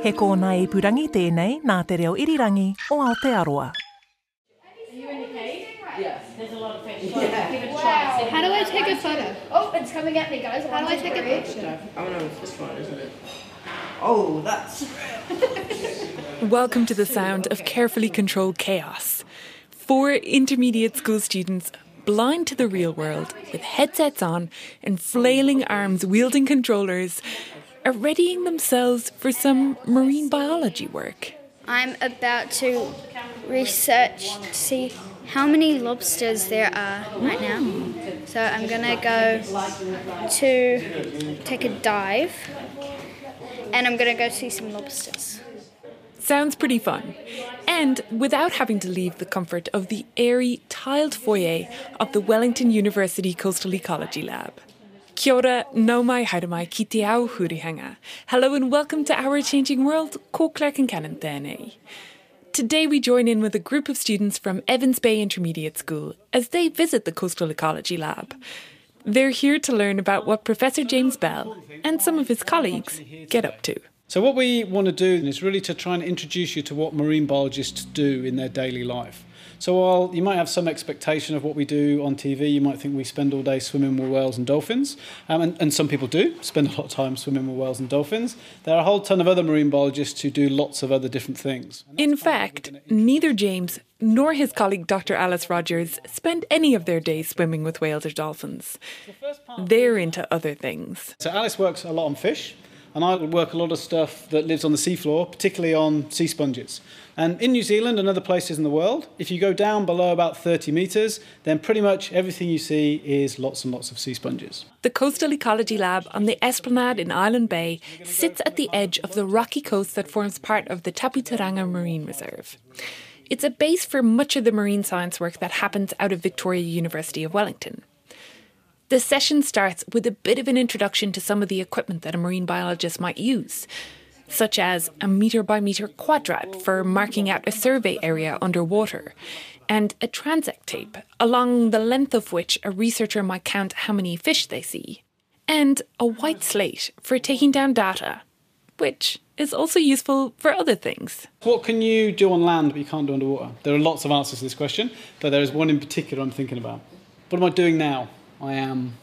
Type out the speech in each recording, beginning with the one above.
He kōna i purangi tēnei nā te reo irirangi o Aotearoa. How do I take a photo? Oh, it's coming at me, guys. How do I take a picture? Oh, I don't it's this one, isn't it? Oh, that's. Welcome to the sound of carefully controlled chaos. Four intermediate school students, blind to the real world, with headsets on and flailing arms wielding controllers, are readying themselves for some marine biology work. I'm about to research to see how many lobsters there are right now. So I'm gonna go to take a dive and I'm gonna go see some lobsters. Sounds pretty fun. And without having to leave the comfort of the airy, tiled foyer of the Wellington University Coastal Ecology Lab. Kia ora, nau mai haere mai ki te ao hurihanga. Hello and welcome to Our Changing World, ko and Concannon tēnei. Today we join in with a group of students from Evans Bay Intermediate School as they visit the Coastal Ecology Lab. They're here to learn about what Professor James Bell and some of his colleagues get up to. So, what we want to do is really to try and introduce you to what marine biologists do in their daily life. So, while you might have some expectation of what we do on TV, you might think we spend all day swimming with whales and dolphins, um, and, and some people do spend a lot of time swimming with whales and dolphins. There are a whole ton of other marine biologists who do lots of other different things. In fact, neither James nor his colleague Dr. Alice Rogers spend any of their days swimming with whales or dolphins. They're into other things. So, Alice works a lot on fish and I work a lot of stuff that lives on the seafloor, particularly on sea sponges. And in New Zealand and other places in the world, if you go down below about 30 metres, then pretty much everything you see is lots and lots of sea sponges. The Coastal Ecology Lab on the Esplanade in Island Bay sits at the edge of the rocky coast that forms part of the Taputeranga Marine Reserve. It's a base for much of the marine science work that happens out of Victoria University of Wellington. The session starts with a bit of an introduction to some of the equipment that a marine biologist might use, such as a metre by metre quadrat for marking out a survey area underwater, and a transect tape, along the length of which a researcher might count how many fish they see, and a white slate for taking down data, which is also useful for other things. What can you do on land but you can't do underwater? There are lots of answers to this question, but there is one in particular I'm thinking about. What am I doing now? I am.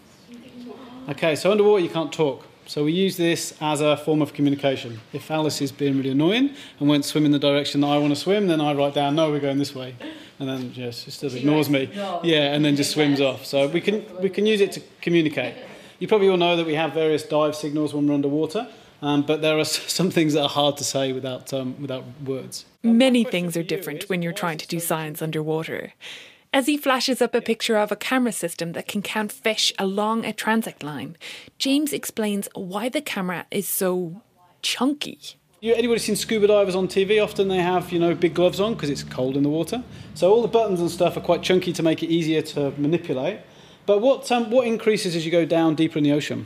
Okay, so underwater you can't talk. So we use this as a form of communication. If Alice is being really annoying and won't swim in the direction that I want to swim, then I write down, no, we're going this way. And then, yes, she still ignores me. Yeah, and then just swims off. So we can, we can use it to communicate. You probably all know that we have various dive signals when we're underwater, um, but there are some things that are hard to say without, um, without words. Many things are different when you're trying to do science underwater. As he flashes up a picture of a camera system that can count fish along a transect line, James explains why the camera is so chunky. You, anybody seen scuba divers on TV? Often they have, you know, big gloves on because it's cold in the water. So all the buttons and stuff are quite chunky to make it easier to manipulate. But what, um, what increases as you go down deeper in the ocean?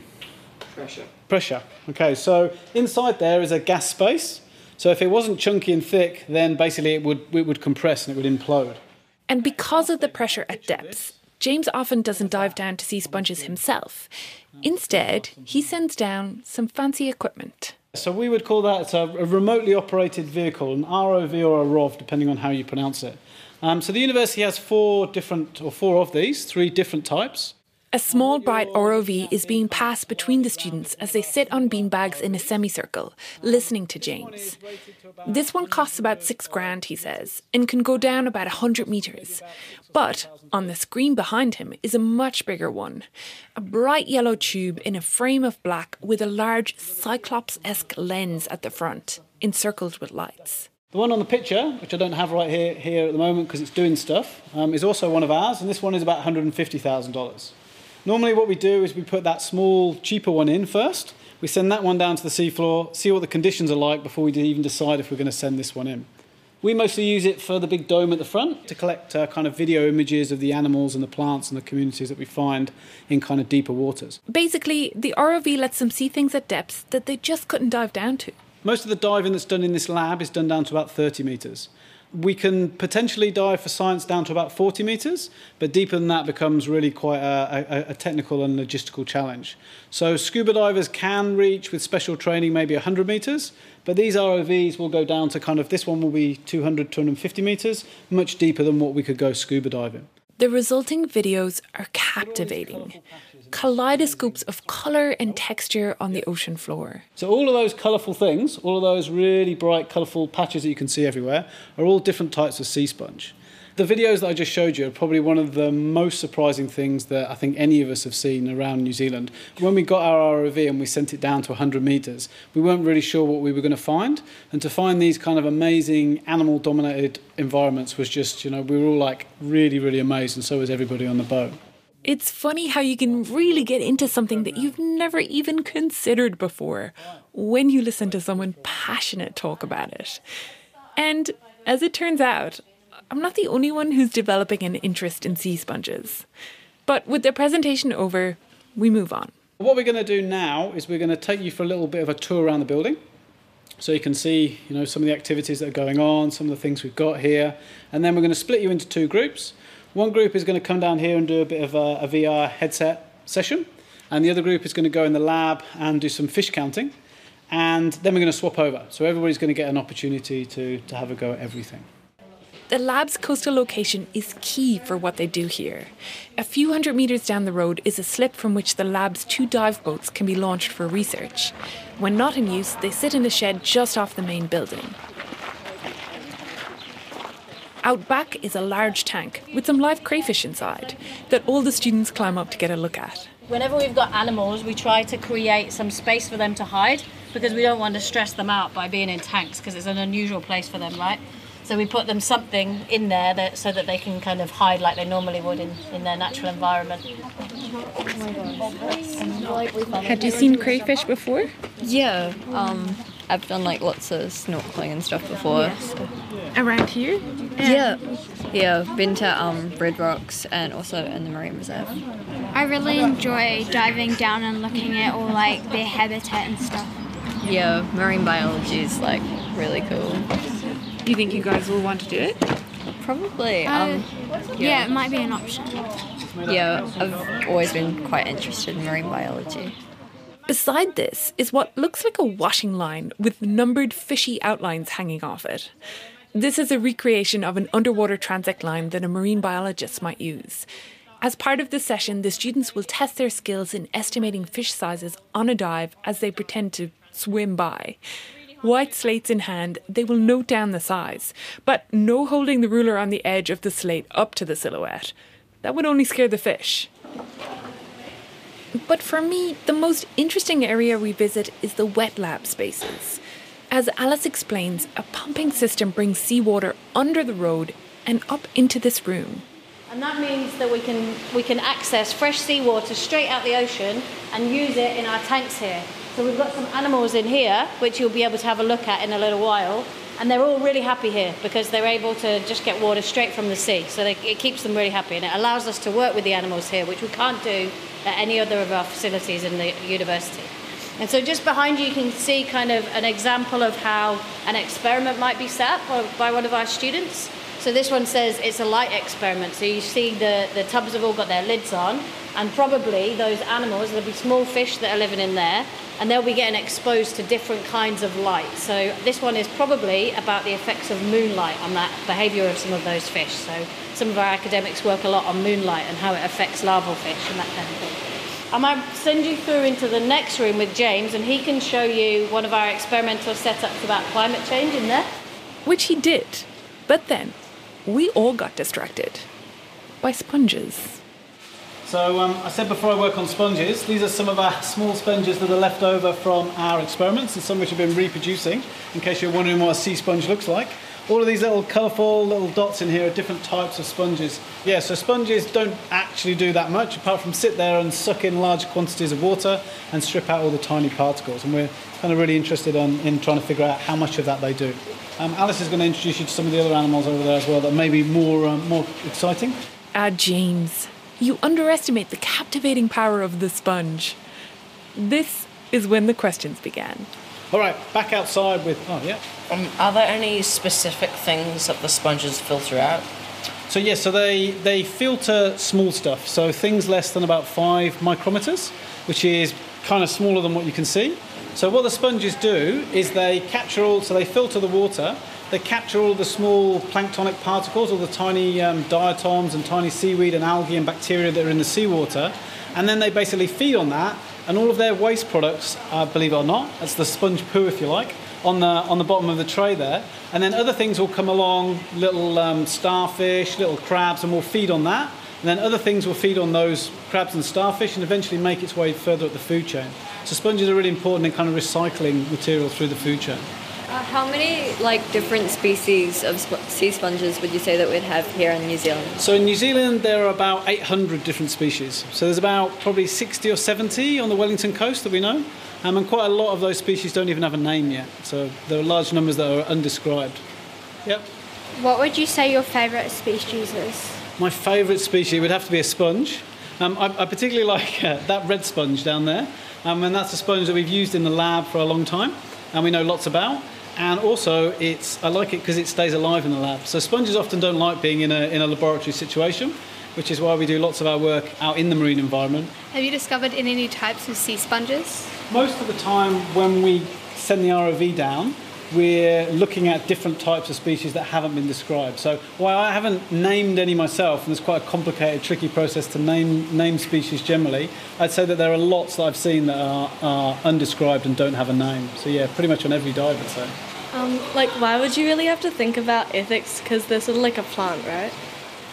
Pressure. Pressure. Okay, so inside there is a gas space. So if it wasn't chunky and thick, then basically it would, it would compress and it would implode. And because of the pressure at depths, James often doesn't dive down to see sponges himself. Instead, he sends down some fancy equipment. So we would call that a, a remotely operated vehicle, an ROV or a ROV, depending on how you pronounce it. Um, so the university has four different, or four of these, three different types. A small bright ROV is being passed between the students as they sit on beanbags in a semicircle, listening to James. This one costs about six grand, he says, and can go down about 100 metres. But on the screen behind him is a much bigger one a bright yellow tube in a frame of black with a large Cyclops esque lens at the front, encircled with lights. The one on the picture, which I don't have right here, here at the moment because it's doing stuff, um, is also one of ours, and this one is about $150,000. Normally, what we do is we put that small, cheaper one in first. We send that one down to the seafloor, see what the conditions are like before we even decide if we're going to send this one in. We mostly use it for the big dome at the front to collect uh, kind of video images of the animals and the plants and the communities that we find in kind of deeper waters. Basically, the ROV lets them see things at depths that they just couldn't dive down to. Most of the diving that's done in this lab is done down to about 30 metres. We can potentially dive for science down to about 40 metres, but deeper than that becomes really quite a, a, a, technical and logistical challenge. So, scuba divers can reach with special training maybe 100 metres, but these ROVs will go down to kind of this one will be 200, 250 metres, much deeper than what we could go scuba diving. The resulting videos are captivating kaleidoscopes of colour and texture on the ocean floor. So, all of those colourful things, all of those really bright, colourful patches that you can see everywhere, are all different types of sea sponge. The videos that I just showed you are probably one of the most surprising things that I think any of us have seen around New Zealand. When we got our ROV and we sent it down to 100 metres, we weren't really sure what we were going to find. And to find these kind of amazing animal dominated environments was just, you know, we were all like really, really amazed, and so was everybody on the boat. It's funny how you can really get into something that you've never even considered before when you listen to someone passionate talk about it. And as it turns out, I'm not the only one who's developing an interest in sea sponges. But with the presentation over, we move on. What we're going to do now is we're going to take you for a little bit of a tour around the building. So you can see, you know, some of the activities that are going on, some of the things we've got here, and then we're going to split you into two groups. One group is going to come down here and do a bit of a, a VR headset session, and the other group is going to go in the lab and do some fish counting, and then we're going to swap over. So everybody's going to get an opportunity to, to have a go at everything. The lab's coastal location is key for what they do here. A few hundred metres down the road is a slip from which the lab's two dive boats can be launched for research. When not in use, they sit in a shed just off the main building. Out back is a large tank with some live crayfish inside that all the students climb up to get a look at. Whenever we've got animals, we try to create some space for them to hide because we don't want to stress them out by being in tanks because it's an unusual place for them, right? So we put them something in there that, so that they can kind of hide like they normally would in, in their natural environment. Had you seen crayfish before? Yeah, um, I've done like lots of snorkeling and stuff before. So. Around here? Yeah. Yeah, I've been to um, Red Rocks and also in the Marine Reserve. I really enjoy diving down and looking at all like their habitat and stuff. Yeah, marine biology is like really cool. Do you think you guys will want to do it? Probably. Uh, um, yeah. yeah, it might be an option. Yeah, I've always been quite interested in marine biology. Beside this is what looks like a washing line with numbered fishy outlines hanging off it. This is a recreation of an underwater transect line that a marine biologist might use. As part of this session, the students will test their skills in estimating fish sizes on a dive as they pretend to swim by. White slates in hand, they will note down the size, but no holding the ruler on the edge of the slate up to the silhouette. That would only scare the fish. But for me, the most interesting area we visit is the wet lab spaces. As Alice explains, a pumping system brings seawater under the road and up into this room. And that means that we can, we can access fresh seawater straight out the ocean and use it in our tanks here. So we've got some animals in here, which you'll be able to have a look at in a little while. And they're all really happy here because they're able to just get water straight from the sea. So they, it keeps them really happy and it allows us to work with the animals here, which we can't do at any other of our facilities in the university. And so just behind you, you can see kind of an example of how an experiment might be set up by one of our students. So this one says it's a light experiment. So you see the, the tubs have all got their lids on, and probably those animals, there'll be small fish that are living in there, and they'll be getting exposed to different kinds of light. So this one is probably about the effects of moonlight on that behaviour of some of those fish. So some of our academics work a lot on moonlight and how it affects larval fish and that kind of thing. I might send you through into the next room with James, and he can show you one of our experimental setups about climate change in there. Which he did. But then, we all got distracted by sponges. So um, I said before I work on sponges, these are some of our small sponges that are left over from our experiments and some which have been reproducing, in case you're wondering what a sea sponge looks like. All of these little colourful little dots in here are different types of sponges. Yeah, so sponges don't actually do that much apart from sit there and suck in large quantities of water and strip out all the tiny particles. And we're kind of really interested on, in trying to figure out how much of that they do. Um, Alice is going to introduce you to some of the other animals over there as well that may be more, um, more exciting. Ah, James, you underestimate the captivating power of the sponge. This is when the questions began. All right, back outside with. Oh, yeah. Um, are there any specific things that the sponges filter out? So yes, so they they filter small stuff, so things less than about five micrometers, which is kind of smaller than what you can see. So what the sponges do is they capture all, so they filter the water, they capture all the small planktonic particles, all the tiny um, diatoms and tiny seaweed and algae and bacteria that are in the seawater, and then they basically feed on that. And all of their waste products, uh, believe it or not, that's the sponge poo, if you like, on the on the bottom of the tray there. And then other things will come along, little um, starfish, little crabs, and will feed on that. And then other things will feed on those crabs and starfish, and eventually make its way further up the food chain. So sponges are really important in kind of recycling material through the food chain. Uh, how many like different species of sp- sea sponges would you say that we'd have here in New Zealand? So in New Zealand, there are about 800 different species. So there's about probably 60 or 70 on the Wellington coast that we know. Um, and quite a lot of those species don't even have a name yet. So there are large numbers that are undescribed. Yep. What would you say your favourite species is? My favourite species would have to be a sponge. Um, I, I, particularly like uh, that red sponge down there. Um, and that's a sponge that we've used in the lab for a long time and we know lots about and also it's I like it because it stays alive in the lab. So sponges often don't like being in a, in a laboratory situation, which is why we do lots of our work out in the marine environment. Have you discovered any new types of sea sponges? Most of the time when we send the ROV down, we're looking at different types of species that haven't been described. So while I haven't named any myself, and it's quite a complicated, tricky process to name name species generally, I'd say that there are lots that I've seen that are, are undescribed and don't have a name. So yeah, pretty much on every dive, I'd say. Um, like, why would you really have to think about ethics? Because they're sort of like a plant, right?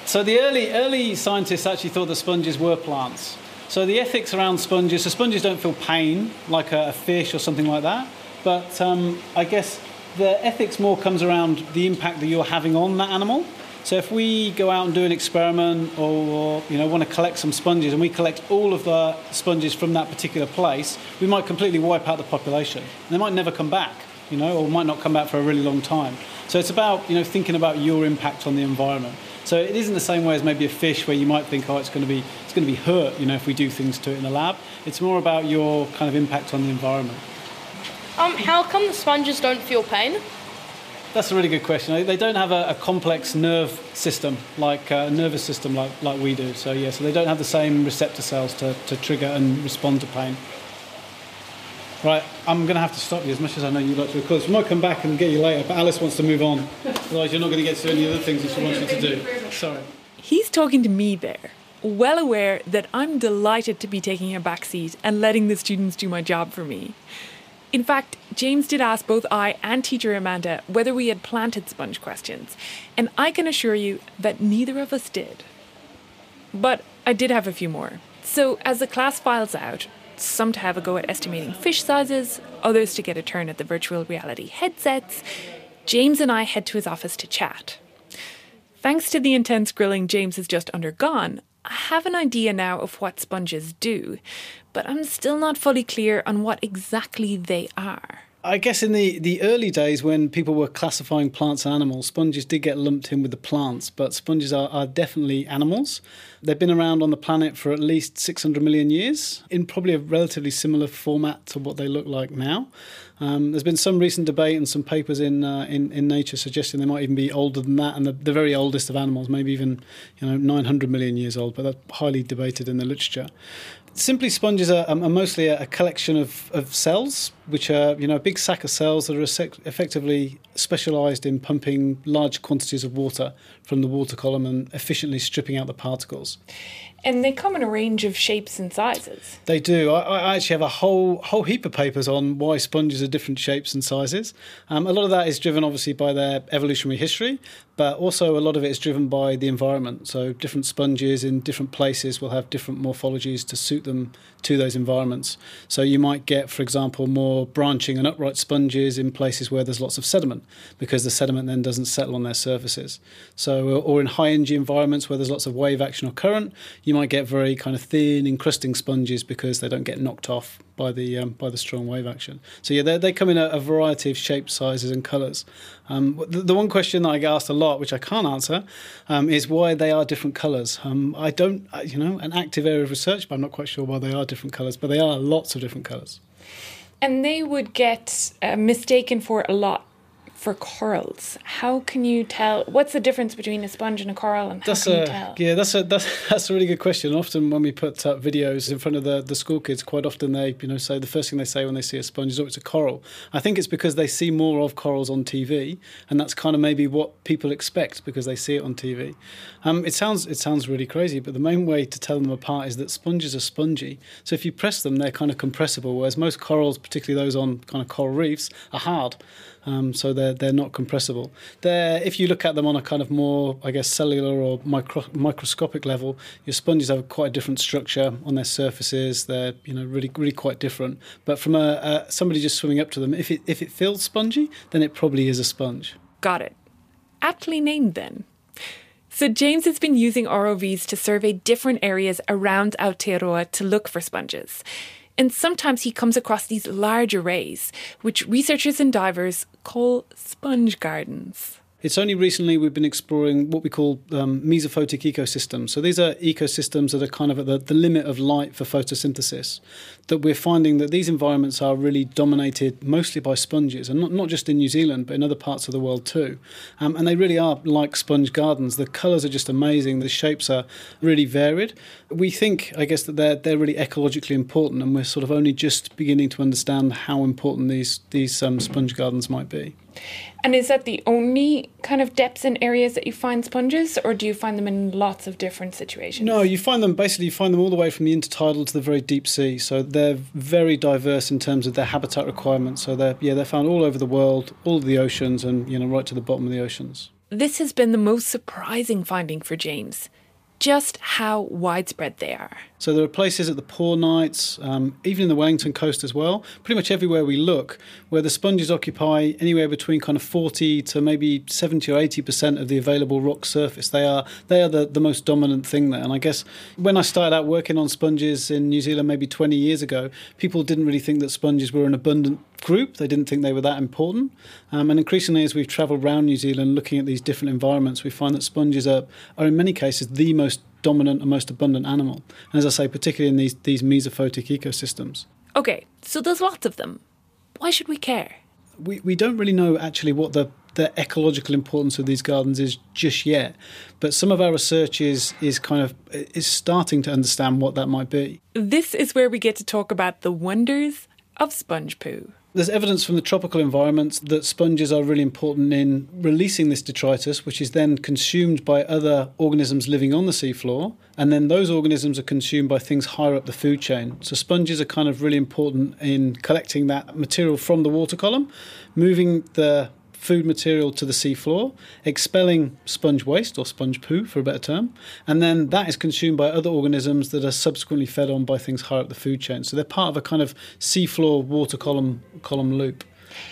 So the early early scientists actually thought that sponges were plants. So the ethics around sponges, so sponges don't feel pain like a, a fish or something like that. But um, I guess the ethics more comes around the impact that you're having on that animal. So if we go out and do an experiment or you know want to collect some sponges and we collect all of the sponges from that particular place, we might completely wipe out the population. And they might never come back, you know, or might not come back for a really long time. So it's about you know thinking about your impact on the environment. So it isn't the same way as maybe a fish where you might think, oh, it's going to be it's going to be hurt, you know, if we do things to it in the lab. It's more about your kind of impact on the environment. Um, how come the sponges don't feel pain? That's a really good question. They don't have a, a complex nerve system, like uh, a nervous system like, like we do. So, yeah, so they don't have the same receptor cells to, to trigger and respond to pain. Right, I'm going to have to stop you as much as I know you'd like to record. We might come back and get you later, but Alice wants to move on. Otherwise, you're not going to get to any other things that she wants you to do. Sorry. He's talking to me there, well aware that I'm delighted to be taking a back seat and letting the students do my job for me. In fact, James did ask both I and teacher Amanda whether we had planted sponge questions, and I can assure you that neither of us did. But I did have a few more. So, as the class files out, some to have a go at estimating fish sizes, others to get a turn at the virtual reality headsets, James and I head to his office to chat. Thanks to the intense grilling James has just undergone, I have an idea now of what sponges do, but I'm still not fully clear on what exactly they are. I guess in the, the early days when people were classifying plants and animals, sponges did get lumped in with the plants, but sponges are, are definitely animals. They've been around on the planet for at least 600 million years in probably a relatively similar format to what they look like now. Um, there's been some recent debate and some papers in, uh, in in Nature suggesting they might even be older than that, and the, the very oldest of animals, maybe even you know 900 million years old. But that's highly debated in the literature. Simply, sponges are, are mostly a, collection of, of cells, which are you know a big sack of cells that are effectively specialised in pumping large quantities of water from the water column and efficiently stripping out the particles. And they come in a range of shapes and sizes. They do. I, I, actually have a whole whole heap of papers on why sponges are different shapes and sizes. Um, a lot of that is driven obviously by their evolutionary history, but also a lot of it is driven by the environment. So different sponges in different places will have different morphologies to suit them to those environments. So you might get, for example, more branching and upright sponges in places where there's lots of sediment, because the sediment then doesn't settle on their surfaces. So, or in high energy environments where there's lots of wave action or current, you might get very kind of thin, encrusting sponges because they don't get knocked off by the um, by the strong wave action. So yeah, they come in a, a, variety of shapes, sizes, and colours. Um, the, the, one question that I get asked a lot, which I can't answer, um, is why they are different colours. Um, I don't, you know, an active area of research, but I'm not quite sure why they are different colours. But they are lots of different colours. And they would get uh, mistaken for a lot for corals. How can you tell what's the difference between a sponge and a coral and that's how can a, you tell? Yeah, that's a that's, that's a really good question. Often when we put up videos in front of the, the school kids, quite often they, you know, say the first thing they say when they see a sponge is oh it's a coral. I think it's because they see more of corals on TV and that's kind of maybe what people expect because they see it on TV. Um, it sounds it sounds really crazy, but the main way to tell them apart is that sponges are spongy. So if you press them, they're kind of compressible, whereas most corals, particularly those on kind of coral reefs, are hard. Um, so they're they're not compressible. They're if you look at them on a kind of more I guess cellular or micro, microscopic level, your sponges have quite a different structure on their surfaces. They're you know really really quite different. But from a, a somebody just swimming up to them, if it if it feels spongy, then it probably is a sponge. Got it. Aptly named then. So James has been using ROVs to survey different areas around Aotearoa to look for sponges. And sometimes he comes across these large arrays, which researchers and divers call sponge gardens. It's only recently we've been exploring what we call um, mesophotic ecosystems. So these are ecosystems that are kind of at the, the limit of light for photosynthesis. That we're finding that these environments are really dominated mostly by sponges, and not, not just in New Zealand, but in other parts of the world too. Um, and they really are like sponge gardens. The colours are just amazing. The shapes are really varied. We think, I guess, that they're they're really ecologically important, and we're sort of only just beginning to understand how important these these um, sponge gardens might be. And is that the only kind of depths and areas that you find sponges, or do you find them in lots of different situations? No, you find them basically, you find them all the way from the intertidal to the very deep sea. So they're very diverse in terms of their habitat requirements. So they're, yeah, they're found all over the world, all of the oceans, and, you know, right to the bottom of the oceans. This has been the most surprising finding for James just how widespread they are. So there are places at the Poor Knights, um, even in the Wellington coast as well, pretty much everywhere we look, where the sponges occupy anywhere between kind of 40 to maybe 70 or 80 percent of the available rock surface. They are they are the, the most dominant thing there. And I guess when I started out working on sponges in New Zealand maybe 20 years ago, people didn't really think that sponges were an abundant group. They didn't think they were that important. Um, and increasingly, as we've travelled around New Zealand looking at these different environments, we find that sponges are, are in many cases the most dominant and most abundant animal. And as I say, particularly in these, these mesophotic ecosystems. Okay, so there's lots of them. Why should we care? We, we don't really know actually what the, the ecological importance of these gardens is just yet, but some of our research is, is kind of is starting to understand what that might be. This is where we get to talk about the wonders of sponge poo. There's evidence from the tropical environments that sponges are really important in releasing this detritus, which is then consumed by other organisms living on the seafloor, and then those organisms are consumed by things higher up the food chain. So sponges are kind of really important in collecting that material from the water column, moving the food material to the seafloor, expelling sponge waste or sponge poo for a better term, and then that is consumed by other organisms that are subsequently fed on by things higher up the food chain. So they're part of a kind of seafloor water column column loop.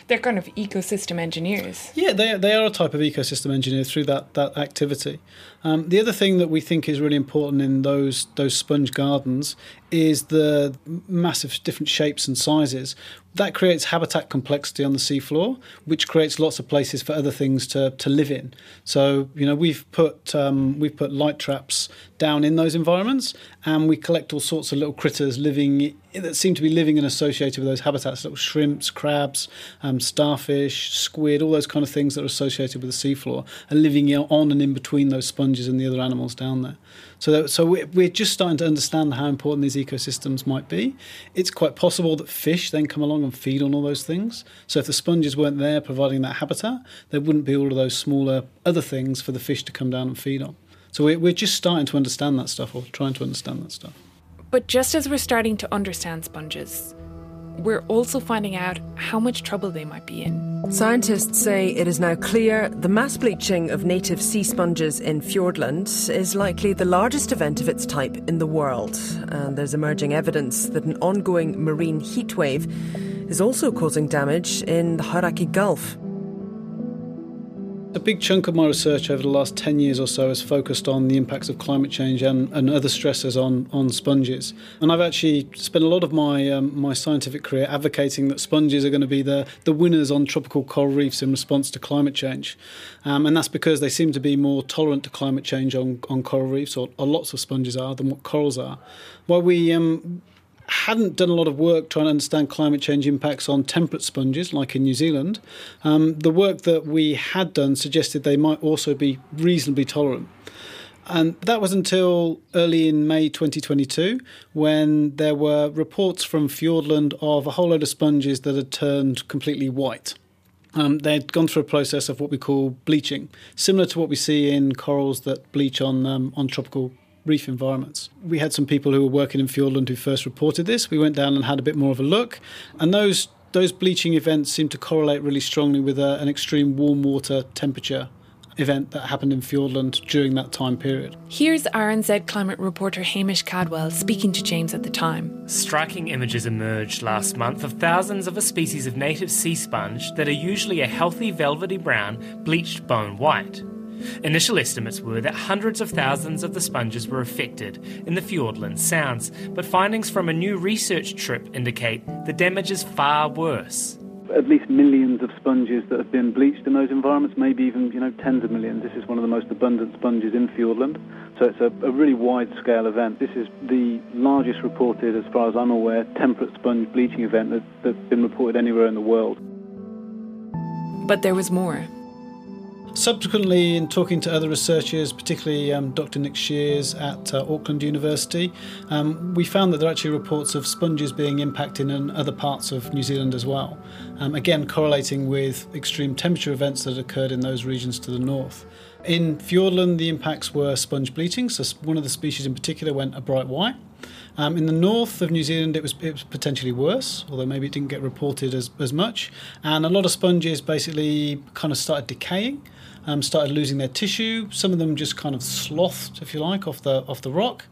They're kind of ecosystem engineers. Yeah, they, they are a type of ecosystem engineer through that, that activity. Um, the other thing that we think is really important in those those sponge gardens is the massive different shapes and sizes. that creates habitat complexity on the seafloor, which creates lots of places for other things to, to live in. So, you know, we've put um, we've put light traps down in those environments, and we collect all sorts of little critters living that seem to be living and associated with those habitats, little shrimps, crabs, um, starfish, squid, all those kind of things that are associated with the seafloor, are living on and in between those sponges and the other animals down there. So, that, so we're just starting to understand how important these ecosystems might be. It's quite possible that fish then come along and feed on all those things. So, if the sponges weren't there providing that habitat, there wouldn't be all of those smaller other things for the fish to come down and feed on. So, we're just starting to understand that stuff, or trying to understand that stuff. But just as we're starting to understand sponges, we're also finding out how much trouble they might be in. Scientists say it is now clear the mass bleaching of native sea sponges in Fiordland is likely the largest event of its type in the world. And there's emerging evidence that an ongoing marine heatwave is also causing damage in the Hauraki Gulf. A big chunk of my research over the last 10 years or so has focused on the impacts of climate change and, and other stresses on, on sponges. And I've actually spent a lot of my, um, my scientific career advocating that sponges are going to be the, the winners on tropical coral reefs in response to climate change. Um, and that's because they seem to be more tolerant to climate change on, on coral reefs, or, or lots of sponges are, than what corals are. While we um, hadn't done a lot of work trying to understand climate change impacts on temperate sponges, like in New Zealand, um, the work that we had done suggested they might also be reasonably tolerant. And that was until early in May 2022 when there were reports from Fiordland of a whole load of sponges that had turned completely white. Um, they'd gone through a process of what we call bleaching, similar to what we see in corals that bleach on um, on tropical reef environments. We had some people who were working in Fiordland who first reported this. We went down and had a bit more of a look, and those those bleaching events seem to correlate really strongly with a, uh, an extreme warm water temperature event that happened in Fiordland during that time period. Here's RNZ climate reporter Hamish Cardwell speaking to James at the time. Striking images emerged last month of thousands of a species of native sea sponge that are usually a healthy velvety brown, bleached bone white. Initial estimates were that hundreds of thousands of the sponges were affected in the Fiordland Sounds, but findings from a new research trip indicate the damage is far worse. At least millions of sponges that have been bleached in those environments, maybe even you know tens of millions. This is one of the most abundant sponges in Fiordland, so it's a, a really wide-scale event. This is the largest reported, as far as I'm aware, temperate sponge bleaching event that, that's been reported anywhere in the world. But there was more. Subsequently, in talking to other researchers, particularly um, Dr. Nick Shears at uh, Auckland University, um, we found that there are actually reports of sponges being impacted in other parts of New Zealand as well. Um, again, correlating with extreme temperature events that occurred in those regions to the north. In Fiordland, the impacts were sponge bleaching, so one of the species in particular went a bright white. Um, in the north of New Zealand, it was, it was potentially worse, although maybe it didn't get reported as, as much. And a lot of sponges basically kind of started decaying um, started losing their tissue. Some of them just kind of slothed, if you like, off the off the rock.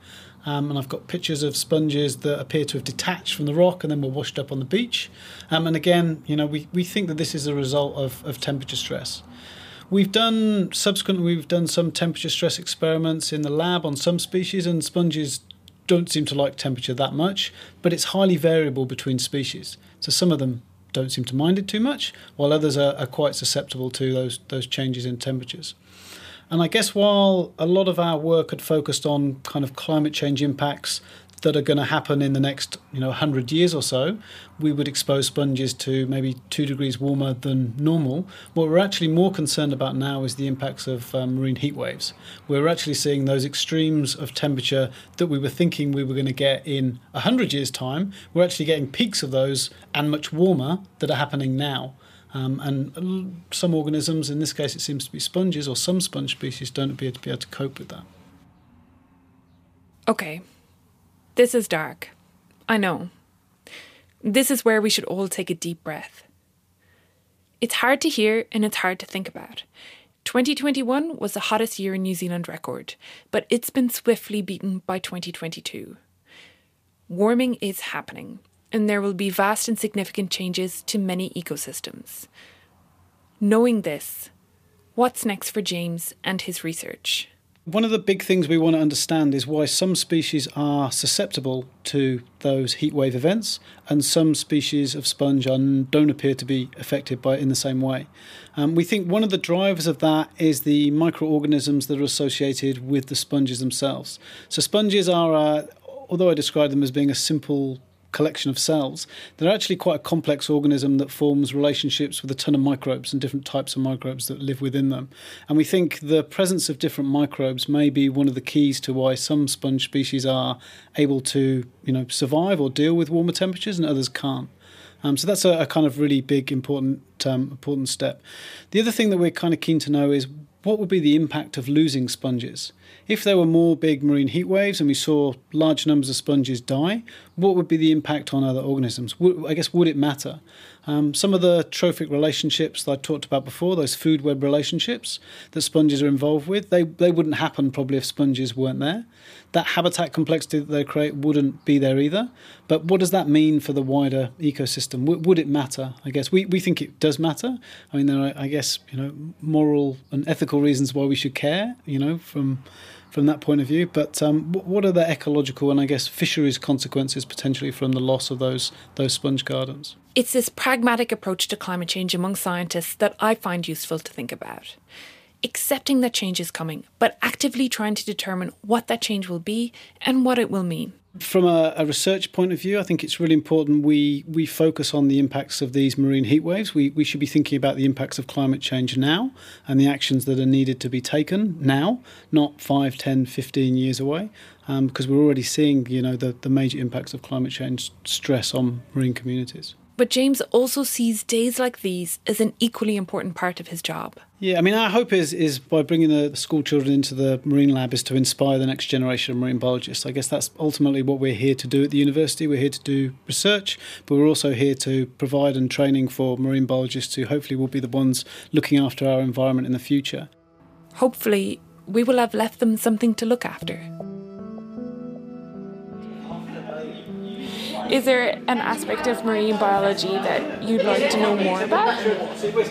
Um, and I've got pictures of sponges that appear to have detached from the rock and then were washed up on the beach. Um, and again, you know, we, we think that this is a result of, of temperature stress. We've done subsequently we've done some temperature stress experiments in the lab on some species, and sponges don't seem to like temperature that much, but it's highly variable between species. So some of them don't seem to mind it too much, while others are, are quite susceptible to those those changes in temperatures. And I guess while a lot of our work had focused on kind of climate change impacts that are going to happen in the next you know 100 years or so, we would expose sponges to maybe two degrees warmer than normal. What we're actually more concerned about now is the impacts of um, marine heat waves. We're actually seeing those extremes of temperature that we were thinking we were going to get in 100 years' time. We're actually getting peaks of those and much warmer that are happening now. Um, and some organisms, in this case it seems to be sponges or some sponge species, don't appear to be able to cope with that. Okay, this is dark. I know. This is where we should all take a deep breath. It's hard to hear and it's hard to think about. 2021 was the hottest year in New Zealand record, but it's been swiftly beaten by 2022. Warming is happening, and there will be vast and significant changes to many ecosystems. Knowing this, what's next for James and his research? One of the big things we want to understand is why some species are susceptible to those heatwave events, and some species of sponge are, don't appear to be affected by it in the same way. Um, we think one of the drivers of that is the microorganisms that are associated with the sponges themselves. So, sponges are, uh, although I describe them as being a simple collection of cells. They're actually quite a complex organism that forms relationships with a ton of microbes and different types of microbes that live within them. And we think the presence of different microbes may be one of the keys to why some sponge species are able to, you know, survive or deal with warmer temperatures and others can't. Um, so that's a, a, kind of really big, important, um, important step. The other thing that we're kind of keen to know is what would be the impact of losing sponges? If there were more big marine heat waves and we saw large numbers of sponges die, what would be the impact on other organisms? I guess, would it matter? Um, some of the trophic relationships that I talked about before, those food web relationships that sponges are involved with, they, they wouldn't happen probably if sponges weren't there. That habitat complexity that they create wouldn't be there either. But what does that mean for the wider ecosystem? W- would it matter? I guess we, we think it does matter. I mean, there are, I guess, you know, moral and ethical reasons why we should care, you know, from from that point of view. But um, what are the ecological and I guess fisheries consequences potentially from the loss of those those sponge gardens? It's this pragmatic approach to climate change among scientists that I find useful to think about. Accepting that change is coming, but actively trying to determine what that change will be and what it will mean from a, a, research point of view, I think it's really important we, we focus on the impacts of these marine heat waves. We, we should be thinking about the impacts of climate change now and the actions that are needed to be taken now, not 5, 10, 15 years away, um, because we're already seeing you know, the, the major impacts of climate change stress on marine communities. But James also sees days like these as an equally important part of his job. Yeah, I mean, our hope is is by bringing the school children into the marine lab is to inspire the next generation of marine biologists. I guess that's ultimately what we're here to do at the university. We're here to do research, but we're also here to provide and training for marine biologists who hopefully will be the ones looking after our environment in the future. Hopefully, we will have left them something to look after. Is there an aspect of marine biology that you'd like to know more about?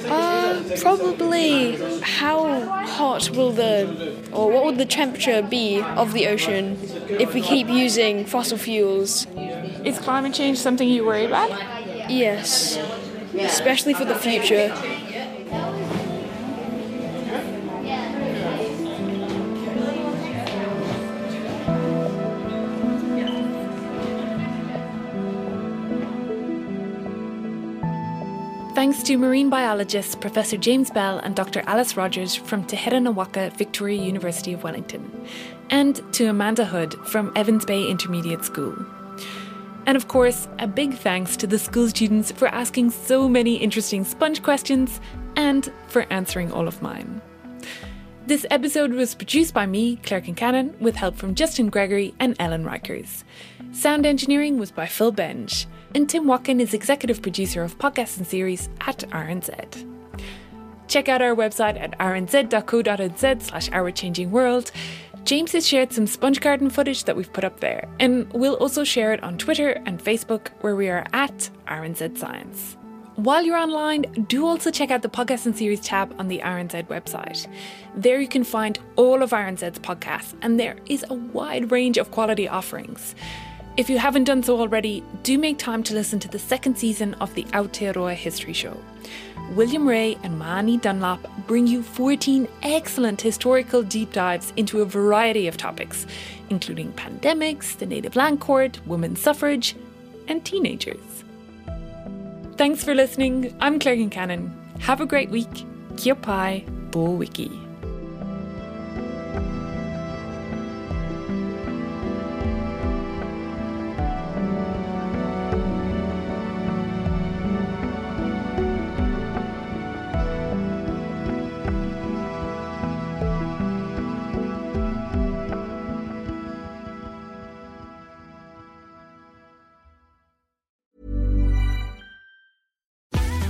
Uh, probably how hot will the, or what would the temperature be of the ocean if we keep using fossil fuels? Is climate change something you worry about? Yes, especially for the future. Thanks to marine biologists Professor James Bell and Dr. Alice Rogers from Te Herenga Waka Victoria University of Wellington, and to Amanda Hood from Evans Bay Intermediate School. And of course, a big thanks to the school students for asking so many interesting sponge questions and for answering all of mine. This episode was produced by me, Claire Concannon, with help from Justin Gregory and Ellen Rykers. Sound engineering was by Phil Benge and Tim Watkin is executive producer of podcasts and series at RNZ. Check out our website at rnz.co.nz slash our changing world. James has shared some sponge garden footage that we've put up there, and we'll also share it on Twitter and Facebook, where we are at RNZ Science. While you're online, do also check out the podcast and series tab on the RNZ website. There you can find all of RNZ's podcasts, and there is a wide range of quality offerings. If you haven't done so already, do make time to listen to the second season of the Aotearoa History Show. William Ray and Mahony Dunlop bring you 14 excellent historical deep dives into a variety of topics, including pandemics, the Native Land Court, women's suffrage, and teenagers. Thanks for listening. I'm Claire Concannon. Have a great week. Kia pai, bo wiki.